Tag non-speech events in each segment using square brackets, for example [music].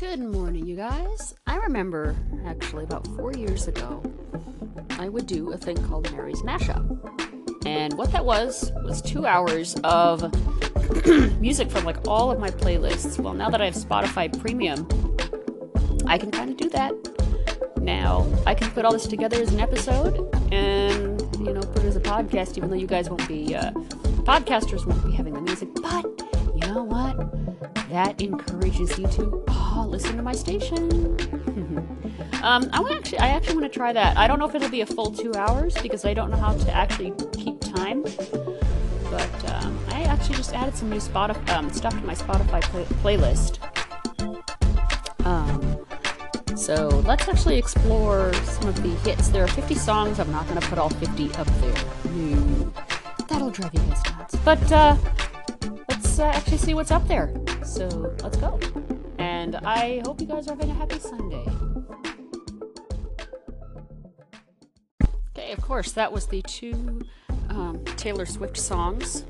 Good morning, you guys. I remember, actually, about four years ago, I would do a thing called Mary's Mashup. And what that was, was two hours of [clears throat] music from like all of my playlists. Well, now that I have Spotify Premium, I can kind of do that. Now, I can put all this together as an episode and, you know, put it as a podcast, even though you guys won't be, uh, podcasters won't be having the music. But, you know what? That encourages you to oh, listen to my station. [laughs] um, I actually, I actually want to try that. I don't know if it'll be a full two hours because I don't know how to actually keep time. But um, I actually just added some new Spotify um, stuff to my Spotify play- playlist. Um, so let's actually explore some of the hits. There are 50 songs. I'm not going to put all 50 up there. No, that'll drive you guys nuts. But uh, let's uh, actually see what's up there. So let's go. And I hope you guys are having a happy Sunday. Okay, of course, that was the two um, Taylor Swift songs.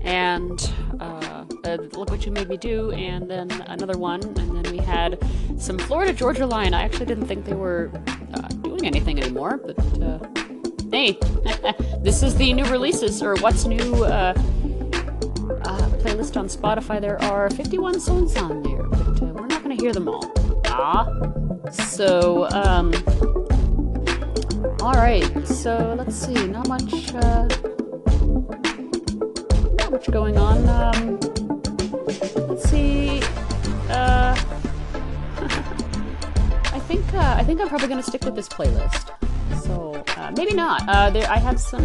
And uh, uh, Look What You Made Me Do, and then another one. And then we had some Florida Georgia Line. I actually didn't think they were uh, doing anything anymore, but uh, hey, [laughs] this is the new releases, or what's new uh, playlist on Spotify. There are 51 songs on there, but uh, we're not going to hear them all. Ah. So, um, alright, so let's see, not much, uh, not much going on. Um, let's see, uh, [laughs] I think, uh, I think I'm probably going to stick with this playlist. So, uh, maybe not. Uh, there, I have some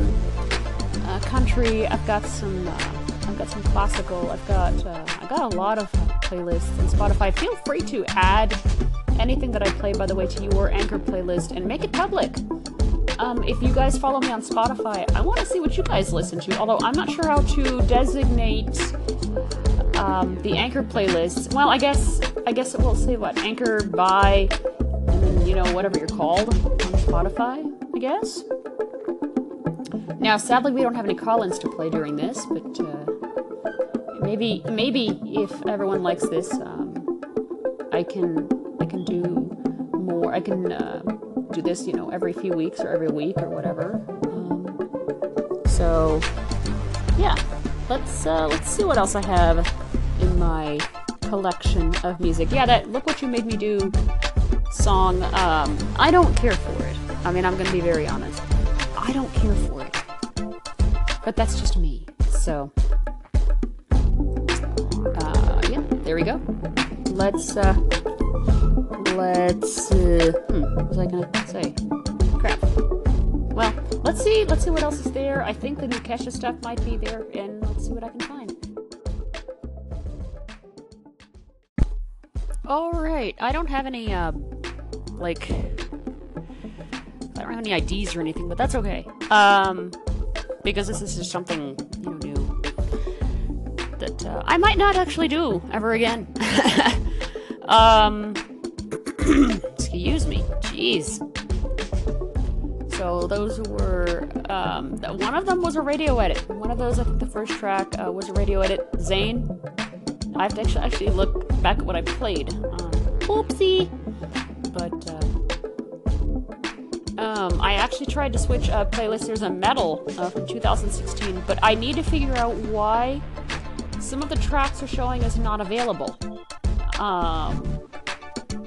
uh, country, I've got some, uh, I've got some classical. I've got uh, I got a lot of playlists on Spotify. Feel free to add anything that I play, by the way, to your Anchor playlist and make it public. Um, if you guys follow me on Spotify, I want to see what you guys listen to. Although I'm not sure how to designate um, the Anchor playlist. Well, I guess I guess it will say what Anchor by, and then you know whatever you're called on Spotify. I guess. Now, sadly, we don't have any call-ins to play during this, but. Uh, maybe maybe if everyone likes this, um, I can I can do more. I can uh, do this, you know, every few weeks or every week or whatever. Um, so yeah, let's uh, let's see what else I have in my collection of music. Yeah, that "Look What You Made Me Do" song. Um, I don't care for it. I mean, I'm gonna be very honest. I don't care for it, but that's just me. So. Uh, yeah, there we go. Let's, uh, let's, uh, hmm, what was I gonna say? Crap. Well, let's see, let's see what else is there. I think the new Kesha stuff might be there, and let's see what I can find. Alright, I don't have any, uh, like, I don't have any IDs or anything, but that's okay. Um, because this is just something, you know, new that uh, I might not actually do ever again. [laughs] um, [clears throat] excuse me. Jeez. So those were um, one of them was a radio edit. One of those, I think, the first track uh, was a radio edit. Zayn. I have to actually actually look back at what I played. Um, oopsie. Actually tried to switch a playlist. There's a metal uh, from 2016, but I need to figure out why some of the tracks are showing as not available. Um,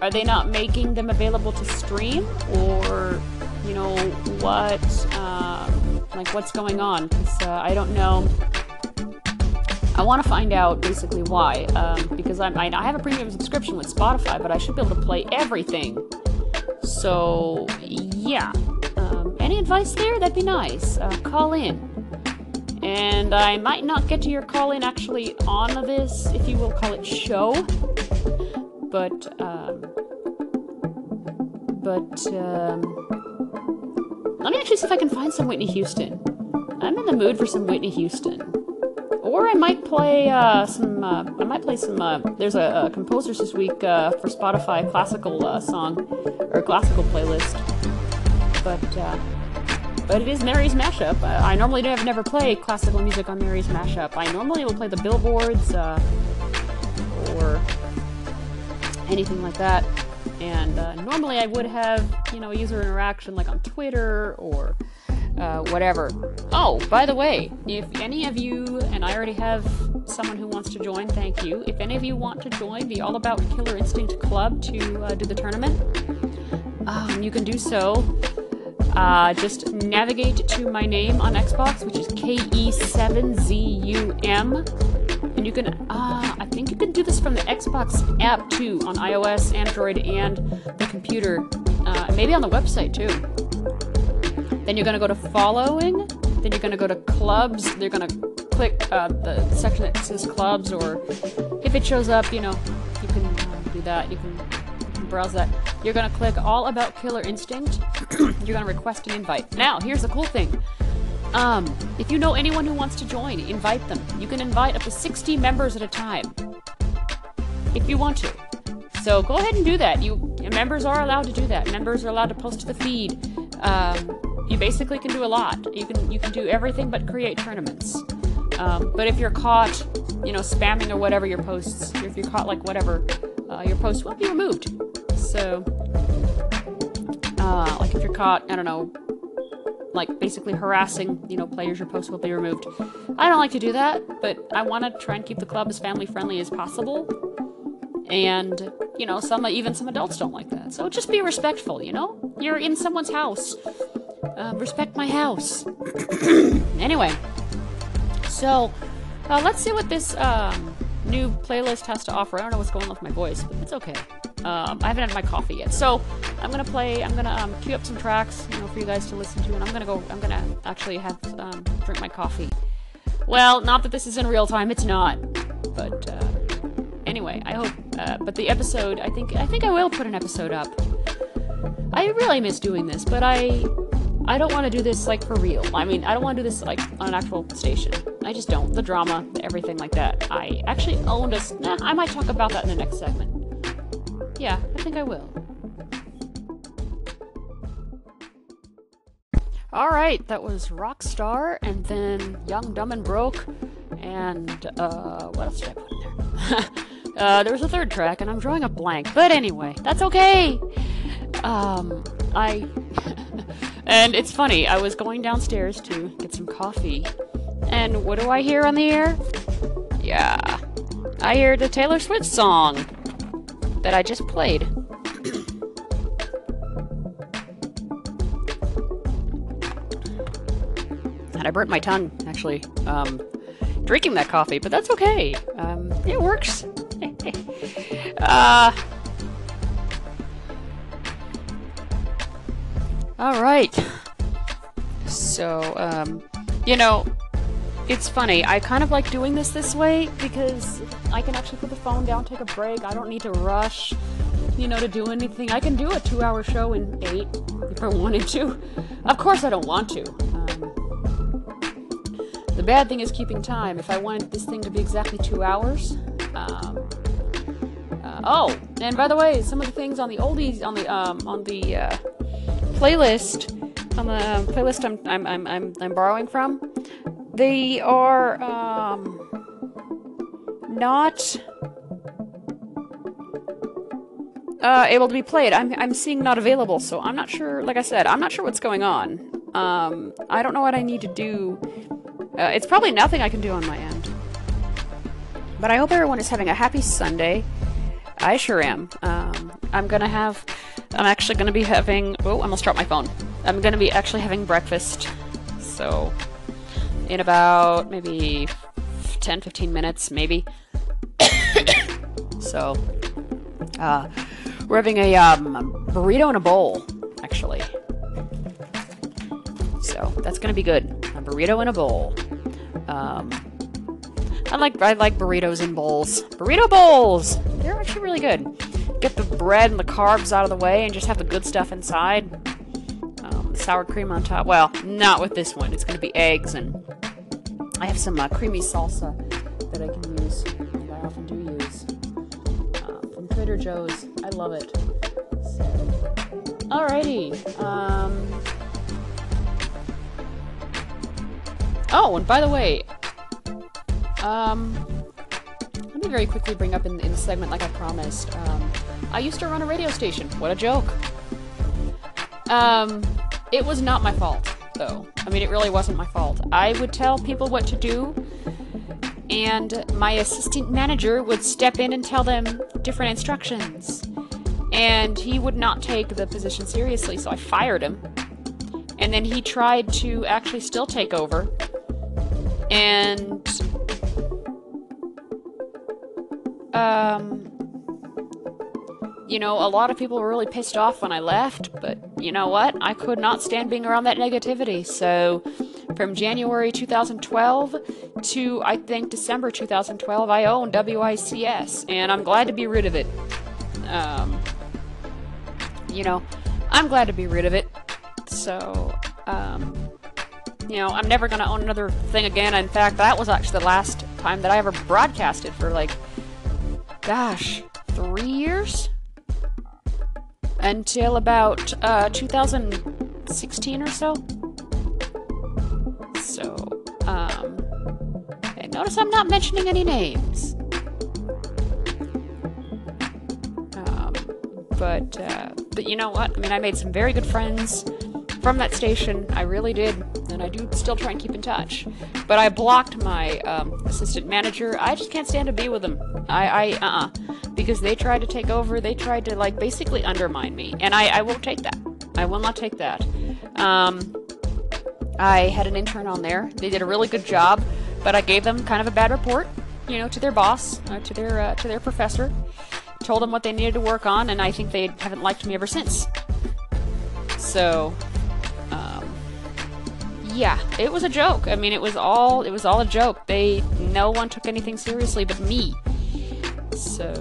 are they not making them available to stream, or you know what? Um, like what's going on? Because uh, I don't know. I want to find out basically why. Um, because I'm, I, I have a premium subscription with Spotify, but I should be able to play everything. So yeah. Any advice there? That'd be nice. Uh, call in and I might not get to your call in actually on this, if you will call it show, but, um, but, um, let me actually see if I can find some Whitney Houston. I'm in the mood for some Whitney Houston. Or I might play, uh, some, uh, I might play some, uh, there's a, a composers this week, uh, for Spotify classical, uh, song, or classical playlist, but, uh, but it is Mary's Mashup. Uh, I normally have never play classical music on Mary's Mashup. I normally will play the billboards, uh, or anything like that. And uh, normally I would have, you know, user interaction like on Twitter or uh, whatever. Oh, by the way, if any of you, and I already have someone who wants to join, thank you. If any of you want to join the All About Killer Instinct Club to uh, do the tournament, um, you can do so. Uh, just navigate to my name on Xbox, which is KE7ZUM. And you can, uh, I think you can do this from the Xbox app too, on iOS, Android, and the computer. Uh, maybe on the website too. Then you're going to go to following. Then you're going to go to clubs. They're going to click uh, the section that says clubs, or if it shows up, you know, you can do that. You can browse that. You're going to click all about Killer Instinct. [clears throat] you're going to request an invite. Now, here's the cool thing. Um, if you know anyone who wants to join, invite them. You can invite up to 60 members at a time. If you want to. So go ahead and do that. You members are allowed to do that. Members are allowed to post to the feed. Um, you basically can do a lot. You can you can do everything but create tournaments. Um, but if you're caught, you know, spamming or whatever your posts, if you're caught like whatever, uh, your post will be removed. So, uh, like if you're caught, I don't know, like basically harassing, you know, players, your post will be removed. I don't like to do that, but I want to try and keep the club as family friendly as possible. And you know, some even some adults don't like that. So just be respectful. You know, you're in someone's house. Uh, respect my house. [clears throat] anyway, so uh, let's see what this um, new playlist has to offer. I don't know what's going on with my voice, but it's okay. Um, I haven't had my coffee yet, so I'm gonna play. I'm gonna um, queue up some tracks, you know, for you guys to listen to, and I'm gonna go. I'm gonna actually have um, drink my coffee. Well, not that this is in real time. It's not, but uh, anyway, I hope. Uh, but the episode, I think, I think I will put an episode up. I really miss doing this, but I I don't want to do this like for real. I mean, I don't want to do this like on an actual station. I just don't. The drama, everything like that. I actually owned a. Nah, I might talk about that in the next segment. Yeah, I think I will. All right, that was Rockstar, and then Young, Dumb, and Broke, and uh, what else did I put in there? [laughs] uh, there was a third track, and I'm drawing a blank. But anyway, that's okay. Um, I. [laughs] and it's funny, I was going downstairs to get some coffee, and what do I hear on the air? Yeah, I hear the Taylor Swift song that I just played. and I burnt my tongue, actually, um, drinking that coffee, but that's okay. Um, it works. [laughs] uh, All right. So, um, you know, it's funny. I kind of like doing this this way because I can actually put the phone down, take a break. I don't need to rush, you know, to do anything. I can do a two-hour show in eight if I wanted to. Of course, I don't want to. Um, the bad thing is keeping time. If I wanted this thing to be exactly two hours, um, uh, oh, and by the way, some of the things on the oldies on the um, on the uh, playlist on the playlist I'm I'm I'm, I'm borrowing from, they are um, not uh, able to be played. I'm I'm seeing not available, so I'm not sure. Like I said, I'm not sure what's going on. Um, I don't know what I need to do. Uh, it's probably nothing I can do on my end. But I hope everyone is having a happy Sunday. I sure am. Um, I'm gonna have I'm actually to be having... Oh, I almost dropped my phone. I'm to be actually having breakfast. So, in about maybe 10, 15 minutes, maybe. [coughs] so, uh, we're having a um, burrito in a bowl, actually. So, that's going to be good. A burrito in a bowl. Um, I like I like burritos in bowls. Burrito bowls! They're actually really good get the bread and the carbs out of the way and just have the good stuff inside. Sour cream on top. Well, not with this one. It's going to be eggs and I have some uh, creamy salsa that I can use, and I often do use uh, from Trader Joe's. I love it. So, alrighty. Um, oh, and by the way, um, let me very quickly bring up in, in the segment, like I promised. Um, I used to run a radio station. What a joke. Um, it was not my fault, though. I mean, it really wasn't my fault. I would tell people what to do, and my assistant manager would step in and tell them different instructions. And he would not take the position seriously, so I fired him. And then he tried to actually still take over. And um, you know, a lot of people were really pissed off when I left, but you know what? I could not stand being around that negativity. So, from January 2012 to I think December 2012, I own WICS, and I'm glad to be rid of it. Um, you know, I'm glad to be rid of it. So, um, you know, I'm never going to own another thing again. In fact, that was actually the last time that I ever broadcasted for like gosh, three years? Until about uh, 2016 or so. So, um, notice I'm not mentioning any names. Um, but, uh, but you know what? I mean, I made some very good friends from that station. I really did, and I do still try and keep in touch. But I blocked my um, assistant manager. I just can't stand to be with him. I, I, uh, uh because they tried to take over. They tried to like basically undermine me, and I, I won't take that. I will not take that. Um, I had an intern on there. They did a really good job, but I gave them kind of a bad report, you know, to their boss, uh, to their uh, to their professor. Told them what they needed to work on, and I think they haven't liked me ever since. So, um, yeah, it was a joke. I mean, it was all it was all a joke. They no one took anything seriously but me. So,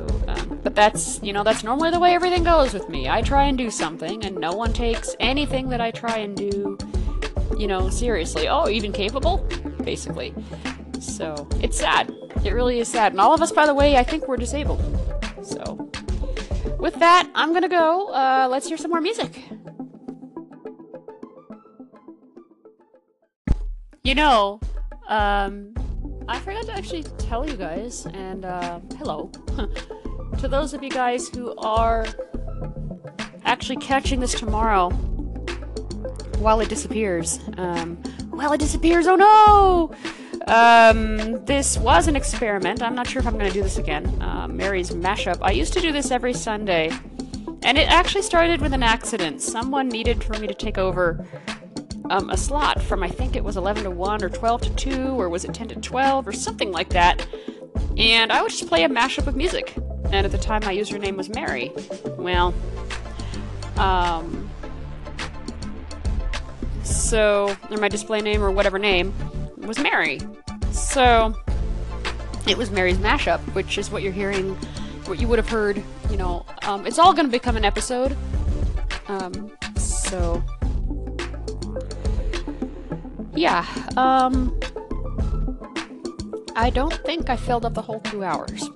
that's, you know, that's normally the way everything goes with me. I try and do something, and no one takes anything that I try and do, you know, seriously. Oh, even capable? Basically. So, it's sad. It really is sad. And all of us, by the way, I think we're disabled. So, with that, I'm gonna go. Uh, let's hear some more music. You know, um, I forgot to actually tell you guys, and uh, hello, [laughs] to those of you guys who are actually catching this tomorrow while it disappears. Um, while it disappears, oh no! Um, this was an experiment. I'm not sure if I'm going to do this again. Uh, Mary's mashup. I used to do this every Sunday, and it actually started with an accident. Someone needed for me to take over um, a slot from I think it was 11 to 1 or 12 to 2 or was it 10 to 12 or something like that. And I would just play a mashup of music. And at the time, my username was Mary. Well, um, so, or my display name or whatever name was Mary. So, it was Mary's mashup, which is what you're hearing, what you would have heard, you know. Um, it's all going to become an episode. Um, so, yeah, um, I don't think I filled up the whole two hours,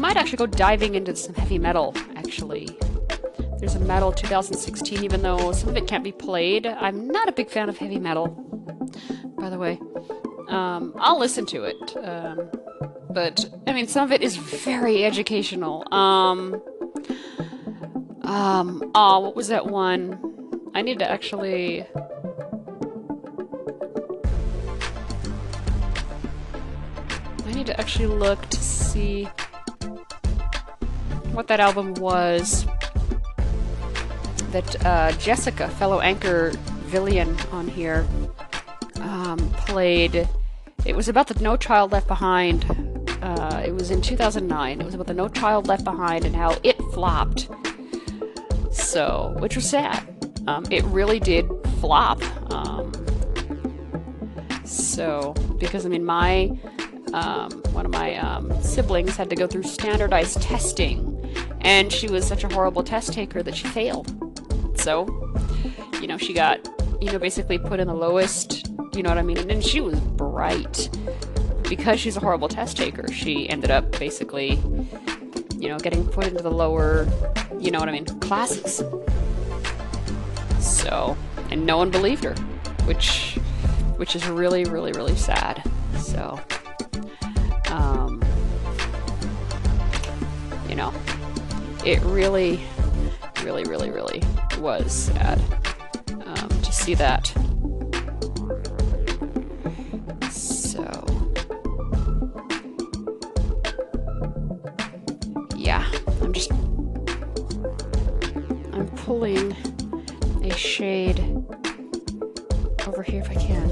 might actually go diving into some heavy metal, actually. There's a metal 2016, even though some of it can't be played. I'm not a big fan of heavy metal, by the way. Um, I'll listen to it, um, but, I mean, some of it is very educational. Um, um, oh, what was that one? I need to actually... I need to actually look to see what that album was that uh, Jessica, fellow anchor Villian on here, um, played. It was about the No Child Left Behind. Uh, it was in 2009. It was about the No Child Left Behind and how it flopped. So, which was sad. Um, it really did flop. Um, so, because I mean, my um, one of my um, siblings had to go through standardized testing, and she was such a horrible test taker that she failed. So, you know, she got, you know, basically put in the lowest, you know what I mean? And she was bright. Because she's a horrible test taker, she ended up basically, you know, getting put into the lower, you know what I mean, classes. So, and no one believed her, which which is really really really sad. So, um, you know, it really, really, really, really was sad um, to see that. So, yeah, I'm just, I'm pulling a shade over here if I can.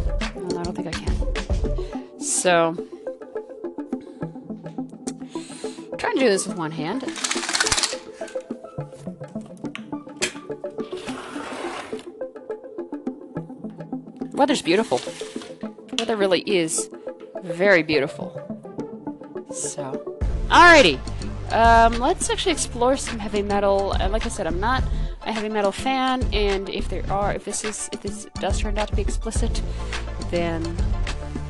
I don't think I can. So, trying to do this with one hand. Weather's beautiful. Weather really is very beautiful. So, alrighty. Um, let's actually explore some heavy metal. Uh, like I said, I'm not a heavy metal fan, and if there are, if this is, if this does turn out to be explicit, then,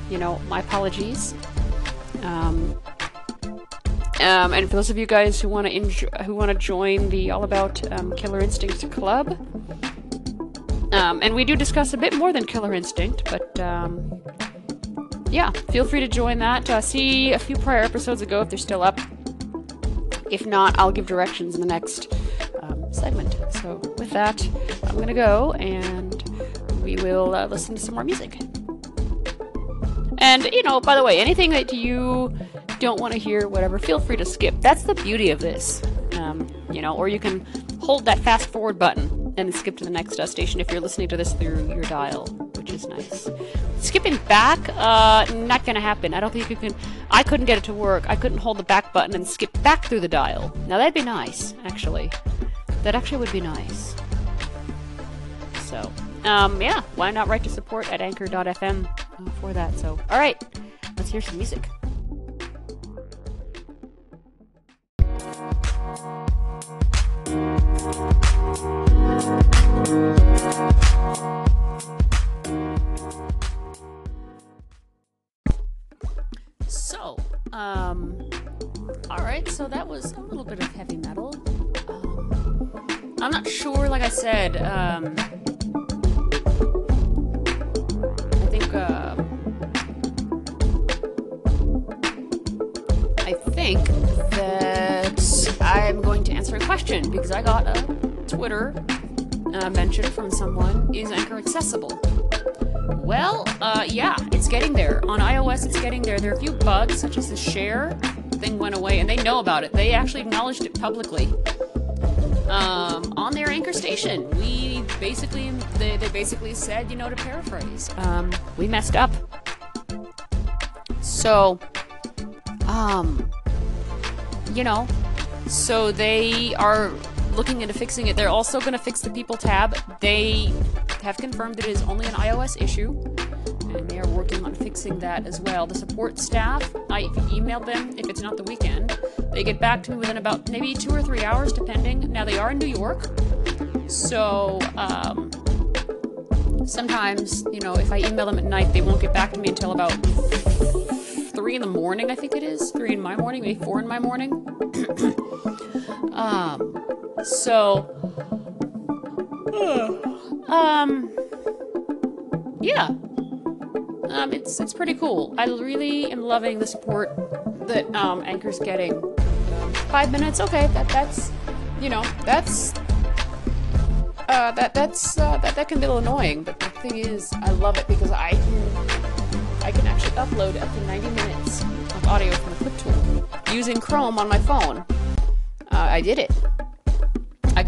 you know, my apologies. Um, um, and for those of you guys who want to who want to join the All About um, Killer Instincts Club, um, and we do discuss a bit more than Killer Instinct, but um, yeah, feel free to join that. Uh, see a few prior episodes ago if they're still up. If not, I'll give directions in the next um, segment. So with that, I'm gonna go and we will uh, listen to some more music. And you know, by the way, anything that you don't want to hear, whatever, feel free to skip. That's the beauty of this. Um, you know, or you can hold that fast forward button and skip to the next uh, station if you're listening to this through your dial, which is nice. Skipping back, uh, not gonna happen. I don't think you can. I couldn't get it to work. I couldn't hold the back button and skip back through the dial. Now that'd be nice, actually. That actually would be nice. So, um, yeah, why not write to support at anchor.fm uh, for that? So, alright, let's hear some music. Accessible? Well, uh, yeah, it's getting there. On iOS, it's getting there. There are a few bugs, such as the share thing went away, and they know about it. They actually acknowledged it publicly. Um, on their anchor station, we basically, they, they basically said, you know, to paraphrase, um, we messed up. So, um, you know, so they are looking into fixing it. They're also going to fix the people tab. They have confirmed that it is only an iOS issue, and they are working on fixing that as well. The support staff, I emailed them if it's not the weekend. They get back to me within about maybe two or three hours, depending. Now they are in New York, so um, sometimes you know if I email them at night, they won't get back to me until about three in the morning. I think it is three in my morning, maybe four in my morning. [clears throat] um, so. Um. Yeah. Um, it's it's pretty cool. I really am loving the support that um, Anchor's getting. Five minutes, okay. That that's, you know, that's uh, that that's uh, that that can be a little annoying. But the thing is, I love it because I can I can actually upload up to 90 minutes of audio from the Clip Tool using Chrome on my phone. Uh, I did it.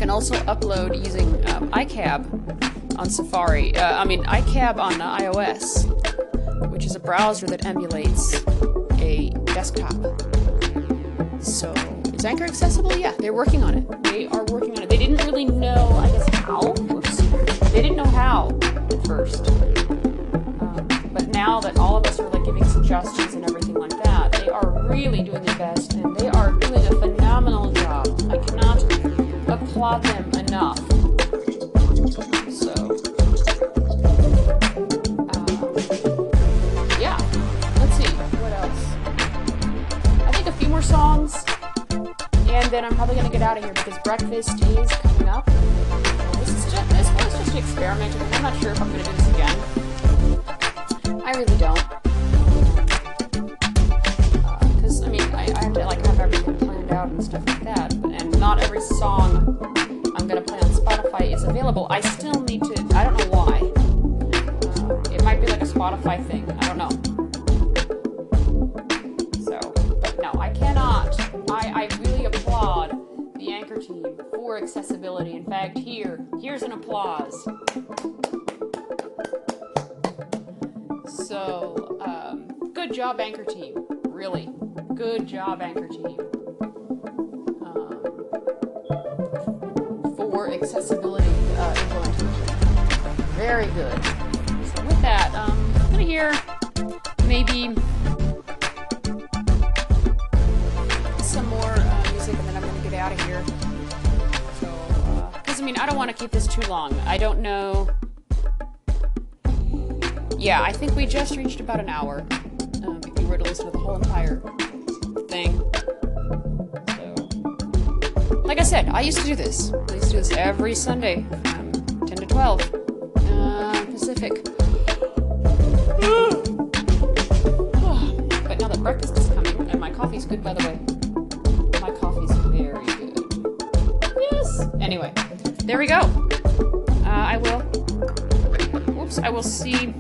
Can also upload using um, iCab on Safari. Uh, I mean, iCab on uh, iOS, which is a browser that emulates a desktop. So, is Anchor accessible? Yeah, they're working on it. They are working on it. They didn't really know, I guess, how. Whoops. They didn't know how at first. Um, but now that all of us are like giving suggestions and everything like that, they are really doing their best, and they are doing a phenomenal job applaud them enough. So, uh, yeah. Let's see. What else? I think a few more songs. And then I'm probably going to get out of here because breakfast is coming up. This is just, this was just an experiment. I'm not sure if I'm going to do this again. I really don't. Because, uh, I mean, I, I have to, like, have everything planned out and stuff like that. Not every song I'm gonna play on Spotify is available. I still need to. I don't know why. Uh, it might be like a Spotify thing. I don't know. So, but no, I cannot. I, I really applaud the Anchor team for accessibility. In fact, here, here's an applause. So, um, good job, Anchor team. Really, good job, Anchor team. Accessibility uh, implementation. Very good. So with that, um, I'm gonna hear maybe some more uh, music, and then I'm gonna get out of here. So, because I mean, I don't want to keep this too long. I don't know. Yeah, I think we just reached about an hour. Um, if you were to listen to the whole entire thing. Like I said, I used to do this. I used to do this every Sunday, um, 10 to 12 uh, Pacific. but now that breakfast is coming, and my coffee's good, by the way. My coffee's very good. Yes. Anyway, there we go. Uh, I will. Whoops. I will see.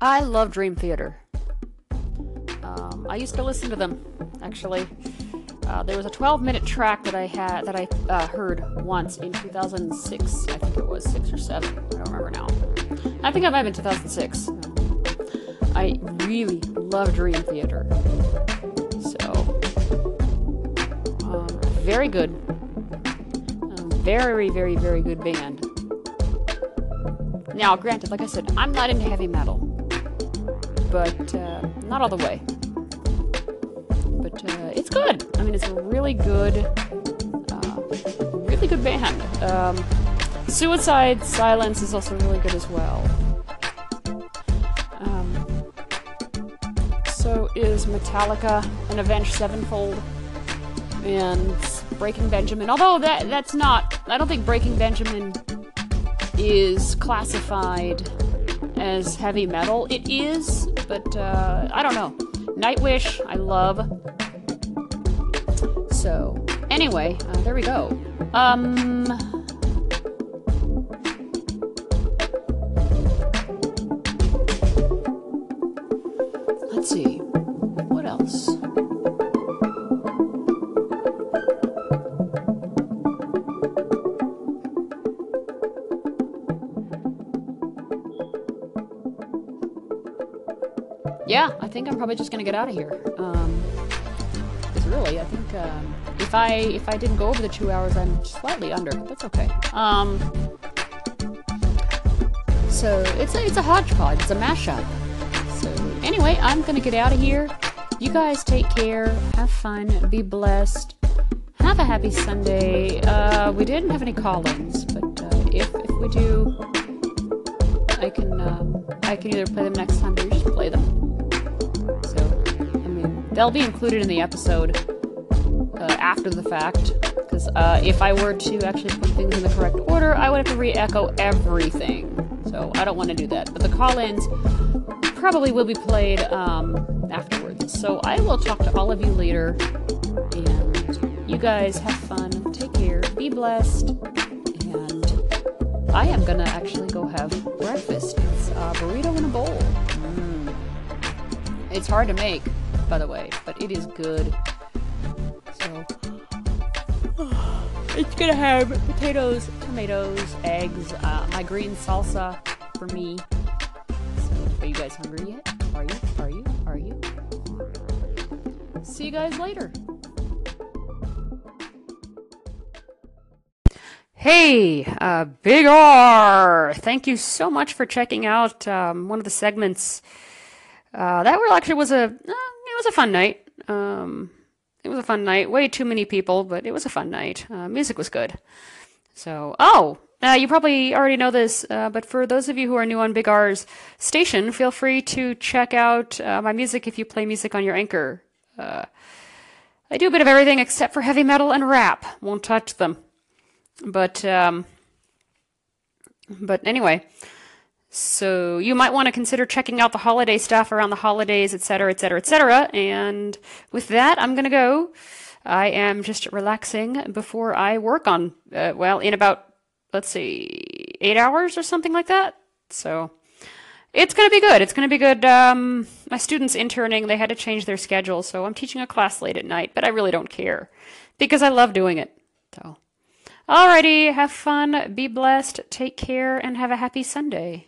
I love Dream Theater. Um, I used to listen to them, actually. Uh, there was a 12-minute track that I had that I uh, heard once in 2006. I think it was six or seven. I don't remember now. I think it might have been 2006. I really love Dream Theater. So, um, very good. Um, very, very, very good band. Now, granted, like I said, I'm not into heavy metal, but uh, not all the way. But uh, it's good. I mean, it's a really good, uh, really good band. Um, Suicide Silence is also really good as well. Um, so is Metallica and Avenged Sevenfold and Breaking Benjamin. Although that that's not, I don't think Breaking Benjamin is classified as heavy metal. It is, but uh, I don't know. Nightwish, I love. So anyway, uh, there we go. Um. Probably just gonna get out of here. Um, really, I think um, if I if I didn't go over the two hours, I'm slightly under. That's okay. Um, so it's a it's a hodgepodge. It's a mashup. So anyway, I'm gonna get out of here. You guys take care. Have fun. Be blessed. Have a happy Sunday. Uh, we didn't have any call-ins, but uh, if if we do, I can um, I can either play them next time or just play them. They'll be included in the episode uh, after the fact. Because uh, if I were to actually put things in the correct order, I would have to re-echo everything. So I don't want to do that. But the call-ins probably will be played um, afterwards. So I will talk to all of you later. And you guys have fun. Take care. Be blessed. And I am gonna actually go have breakfast. It's a burrito in a bowl. Mm. It's hard to make, by the way, but it is good. So [sighs] it's gonna have potatoes, tomatoes, eggs, uh, my green salsa for me. So, are you guys hungry yet? Are you? Are you? Are you? See you guys later. Hey, uh, Big R! Thank you so much for checking out um, one of the segments. Uh, that actually was a uh, was a fun night. Um, it was a fun night. Way too many people, but it was a fun night. Uh, music was good. So, oh, uh, you probably already know this, uh, but for those of you who are new on Big R's station, feel free to check out uh, my music if you play music on your Anchor uh, I do a bit of everything except for heavy metal and rap. Won't touch them. But um, but anyway, so you might want to consider checking out the holiday stuff around the holidays, et cetera, et cetera, et cetera. And with that, I'm gonna go. I am just relaxing before I work on. Uh, well, in about let's see, eight hours or something like that. So it's going to be good. It's going to be good. Um, my students interning, they had to change their schedule, so I'm teaching a class late at night, but I really don't care because I love doing it. So, alrighty, have fun, be blessed, take care, and have a happy Sunday.